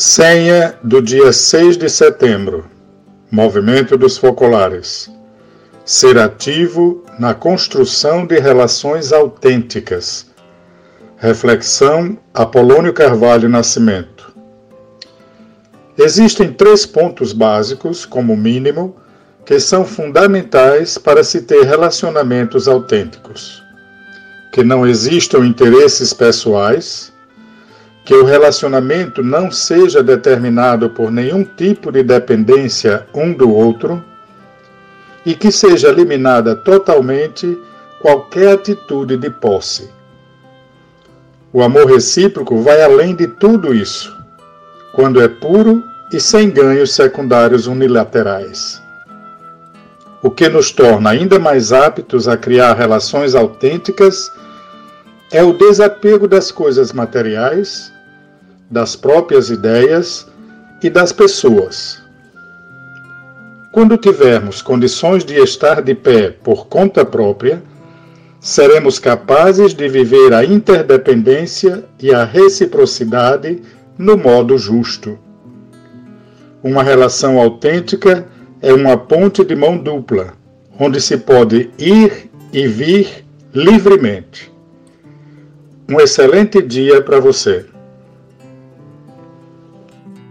Senha do dia 6 de setembro. Movimento dos Focolares. Ser ativo na construção de relações autênticas. Reflexão Apolônio Carvalho Nascimento. Existem três pontos básicos, como mínimo, que são fundamentais para se ter relacionamentos autênticos: que não existam interesses pessoais que o relacionamento não seja determinado por nenhum tipo de dependência um do outro e que seja eliminada totalmente qualquer atitude de posse. O amor recíproco vai além de tudo isso, quando é puro e sem ganhos secundários unilaterais. O que nos torna ainda mais aptos a criar relações autênticas é o desapego das coisas materiais das próprias ideias e das pessoas. Quando tivermos condições de estar de pé por conta própria, seremos capazes de viver a interdependência e a reciprocidade no modo justo. Uma relação autêntica é uma ponte de mão dupla, onde se pode ir e vir livremente. Um excelente dia para você.